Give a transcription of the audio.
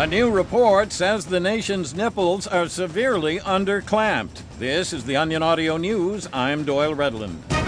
A new report says the nation's nipples are severely underclamped. This is the Onion Audio News. I'm Doyle Redland.